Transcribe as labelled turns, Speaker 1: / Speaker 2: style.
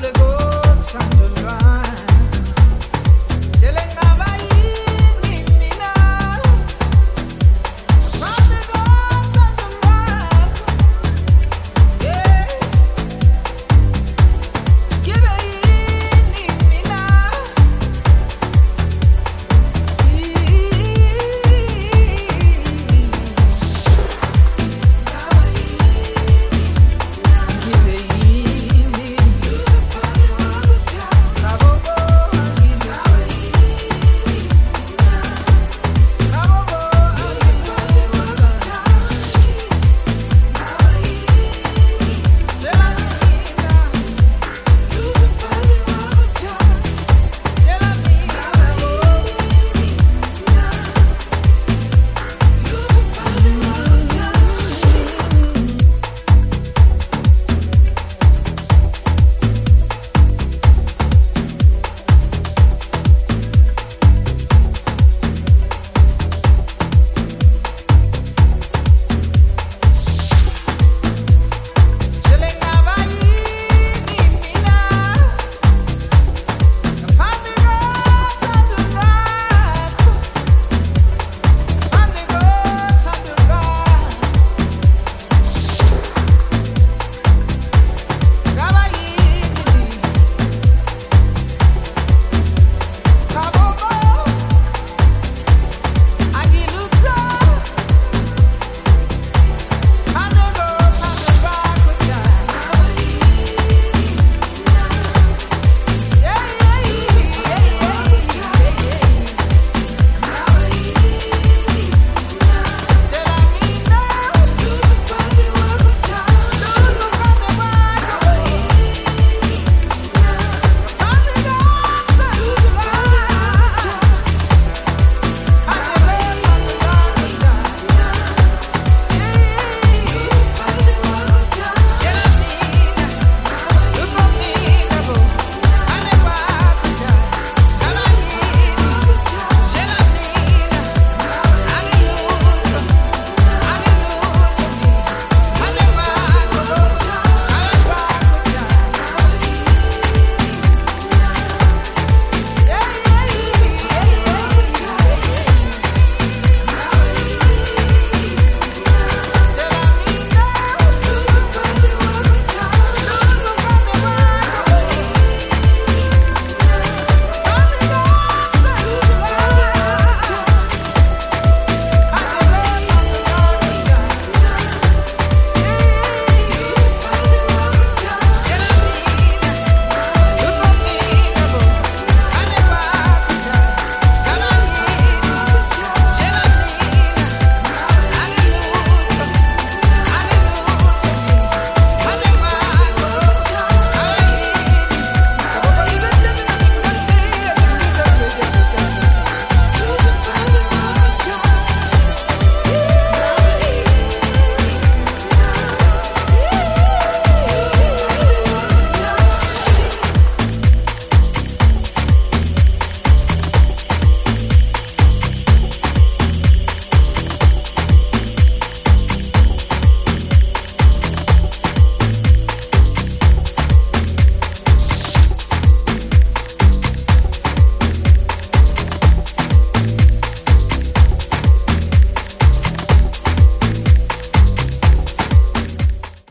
Speaker 1: the goats and the lions.